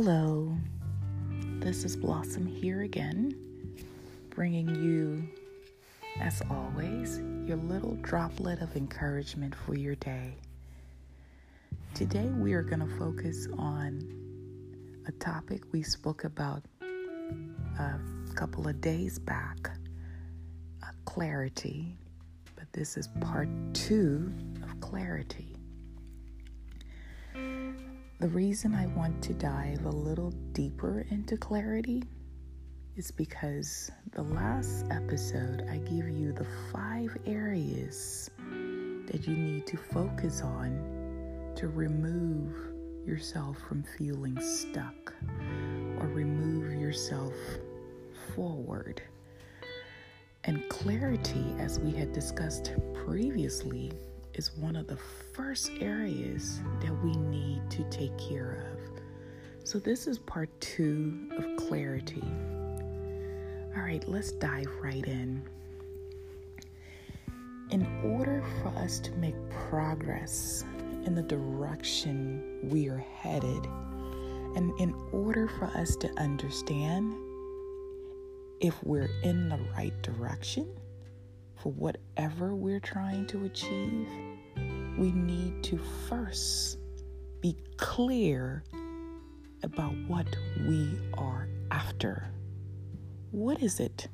Hello, this is Blossom here again, bringing you, as always, your little droplet of encouragement for your day. Today, we are going to focus on a topic we spoke about a couple of days back uh, clarity, but this is part two of clarity. The reason I want to dive a little deeper into clarity is because the last episode I give you the five areas that you need to focus on to remove yourself from feeling stuck or remove yourself forward. And clarity, as we had discussed previously, is one of the first areas that we need to take care of. So, this is part two of clarity. All right, let's dive right in. In order for us to make progress in the direction we are headed, and in order for us to understand if we're in the right direction for whatever we're trying to achieve, we need to first be clear about what we are after. What is it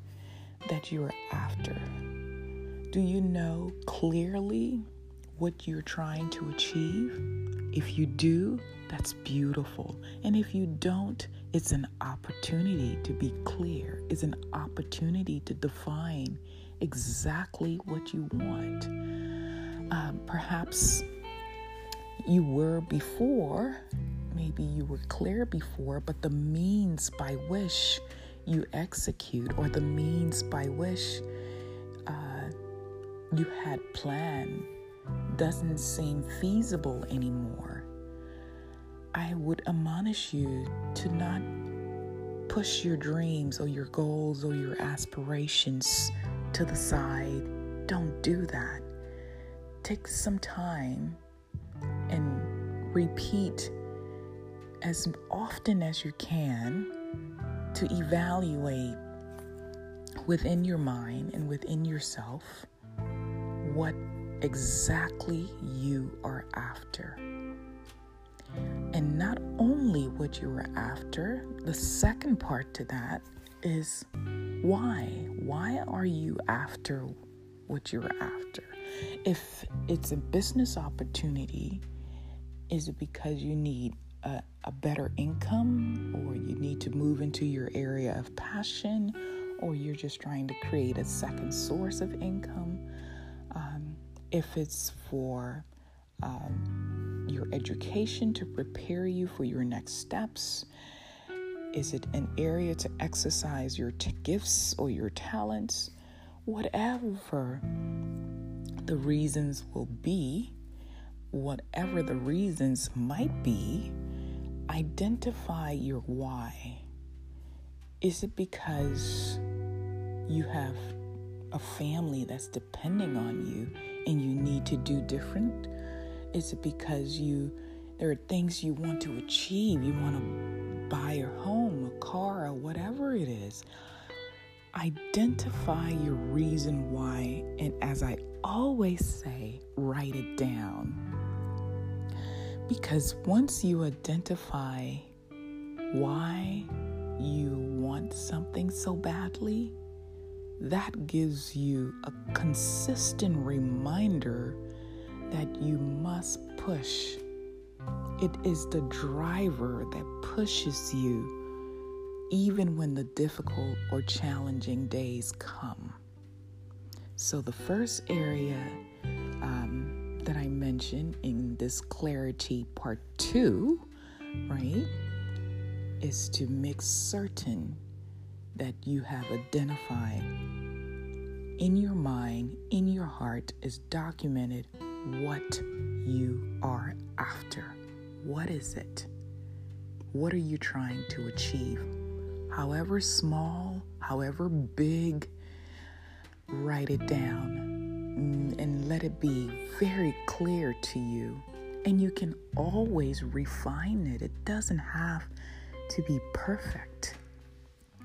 that you're after? Do you know clearly what you're trying to achieve? If you do, that's beautiful. And if you don't, it's an opportunity to be clear, it's an opportunity to define exactly what you want. Um, perhaps you were before, maybe you were clear before, but the means by which you execute or the means by which uh, you had planned doesn't seem feasible anymore. I would admonish you to not push your dreams or your goals or your aspirations to the side. Don't do that. Take some time and repeat as often as you can to evaluate within your mind and within yourself what exactly you are after. And not only what you are after, the second part to that is why? Why are you after what you're after? If it's a business opportunity, is it because you need a, a better income or you need to move into your area of passion or you're just trying to create a second source of income? Um, if it's for um, your education to prepare you for your next steps, is it an area to exercise your t- gifts or your talents? Whatever the reasons will be, whatever the reasons might be, identify your why. Is it because you have a family that's depending on you and you need to do different? Is it because you there are things you want to achieve? You want to buy a home, a car, or whatever it is. Identify your reason why, and as I always say, write it down. Because once you identify why you want something so badly, that gives you a consistent reminder that you must push. It is the driver that pushes you even when the difficult or challenging days come. So, the first area um, that I mentioned in this clarity part two, right, is to make certain that you have identified in your mind, in your heart, is documented what you are after. What is it? What are you trying to achieve? However small, however big, write it down mm, and let it be very clear to you. And you can always refine it. It doesn't have to be perfect.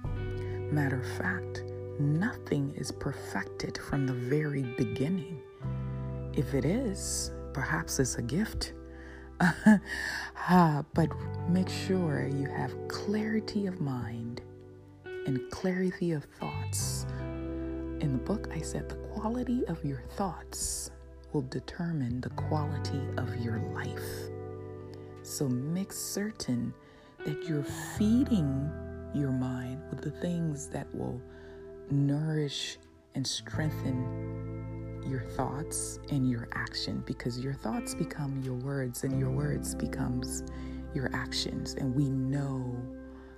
Matter of fact, nothing is perfected from the very beginning. If it is, perhaps it's a gift. ah, but make sure you have clarity of mind and clarity of thoughts. In the book, I said the quality of your thoughts will determine the quality of your life. So make certain that you're feeding your mind with the things that will nourish and strengthen your thoughts and your action because your thoughts become your words and your words becomes your actions. And we know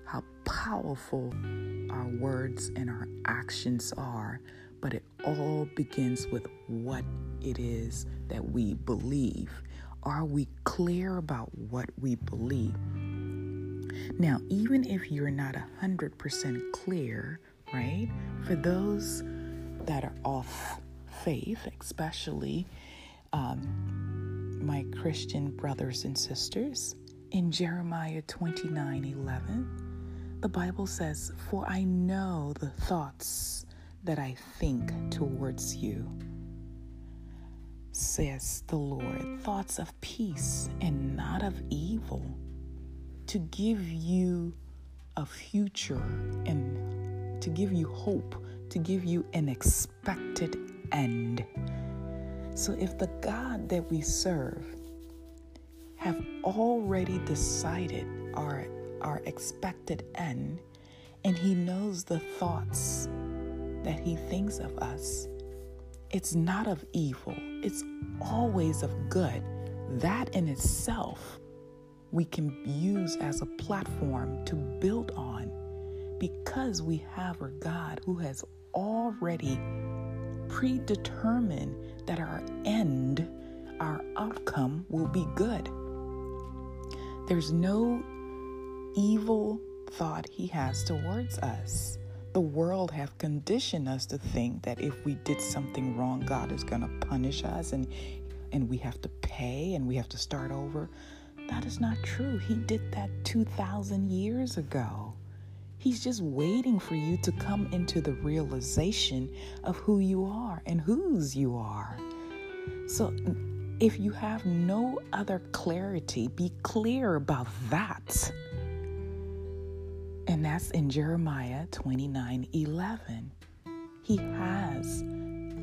how powerful our words and our actions are but it all begins with what it is that we believe. Are we clear about what we believe? Now, even if you're not 100% clear, right, for those that are off faith, especially um, my Christian brothers and sisters, in Jeremiah 29 11, the Bible says, For I know the thoughts that I think towards you, says the Lord, thoughts of peace and not of evil to give you a future and to give you hope, to give you an expected end. So if the God that we serve have already decided our our expected end and he knows the thoughts that he thinks of us, it's not of evil, it's always of good. That in itself we can use as a platform to build on because we have a God who has already predetermined that our end, our outcome will be good. There's no evil thought he has towards us. The world have conditioned us to think that if we did something wrong, God is going to punish us and and we have to pay and we have to start over. That is not true. He did that 2,000 years ago. He's just waiting for you to come into the realization of who you are and whose you are. So, if you have no other clarity, be clear about that. And that's in Jeremiah 29 11. He has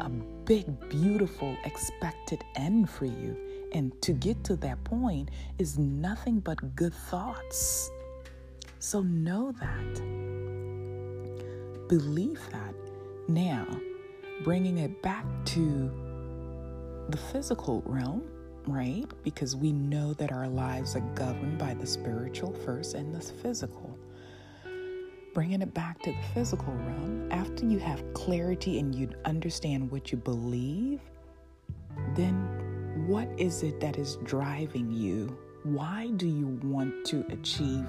a big, beautiful, expected end for you. And to get to that point is nothing but good thoughts. So know that. Believe that. Now, bringing it back to the physical realm, right? Because we know that our lives are governed by the spiritual first and the physical. Bringing it back to the physical realm, after you have clarity and you understand what you believe, then what is it that is driving you? Why do you want to achieve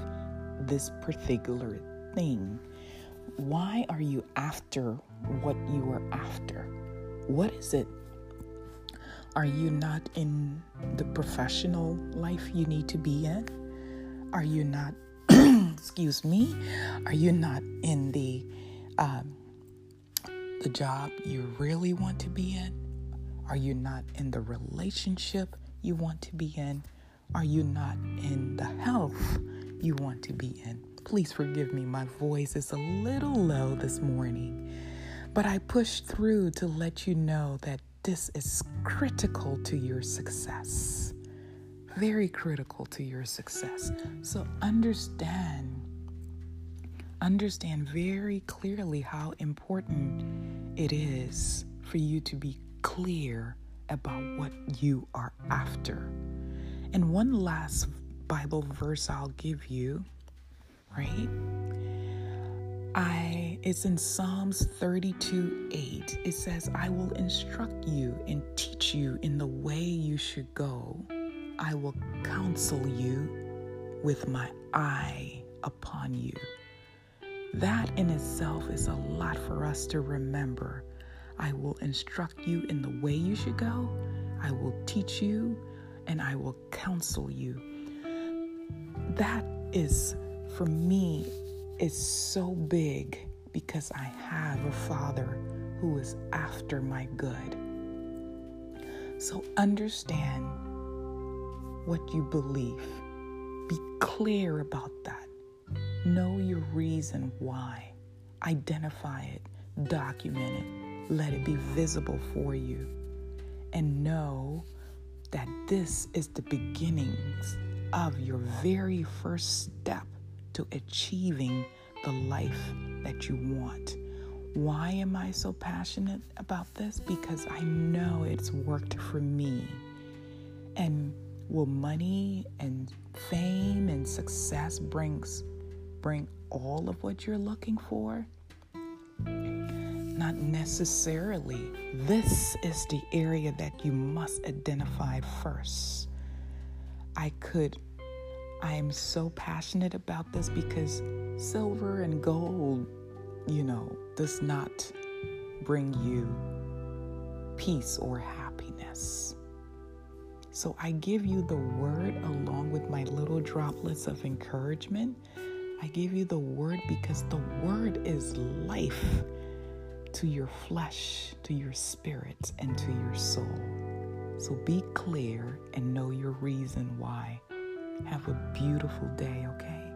this particular thing? Why are you after what you are after? What is it? Are you not in the professional life you need to be in? Are you not, excuse me, are you not in the um, the job you really want to be in? Are you not in the relationship you want to be in? Are you not in the health you want to be in? Please forgive me, my voice is a little low this morning, but I pushed through to let you know that this is critical to your success. Very critical to your success. So understand understand very clearly how important it is for you to be clear about what you are after. And one last Bible verse I'll give you, right? I it's in Psalms 32 8. It says, I will instruct you and teach you in the way you should go. I will counsel you with my eye upon you. That in itself is a lot for us to remember I will instruct you in the way you should go. I will teach you and I will counsel you. That is for me is so big because I have a Father who is after my good. So understand what you believe. Be clear about that. Know your reason why. Identify it, document it, let it be visible for you. And know that this is the beginnings of your very first step to achieving the life that you want. Why am I so passionate about this? Because I know it's worked for me. And will money and fame and success brings bring all of what you're looking for? Not necessarily. This is the area that you must identify first. I could I am so passionate about this because silver and gold, you know, does not bring you peace or happiness. So I give you the word along with my little droplets of encouragement. I give you the word because the word is life to your flesh, to your spirit, and to your soul. So be clear and know your reason why. Have a beautiful day, okay?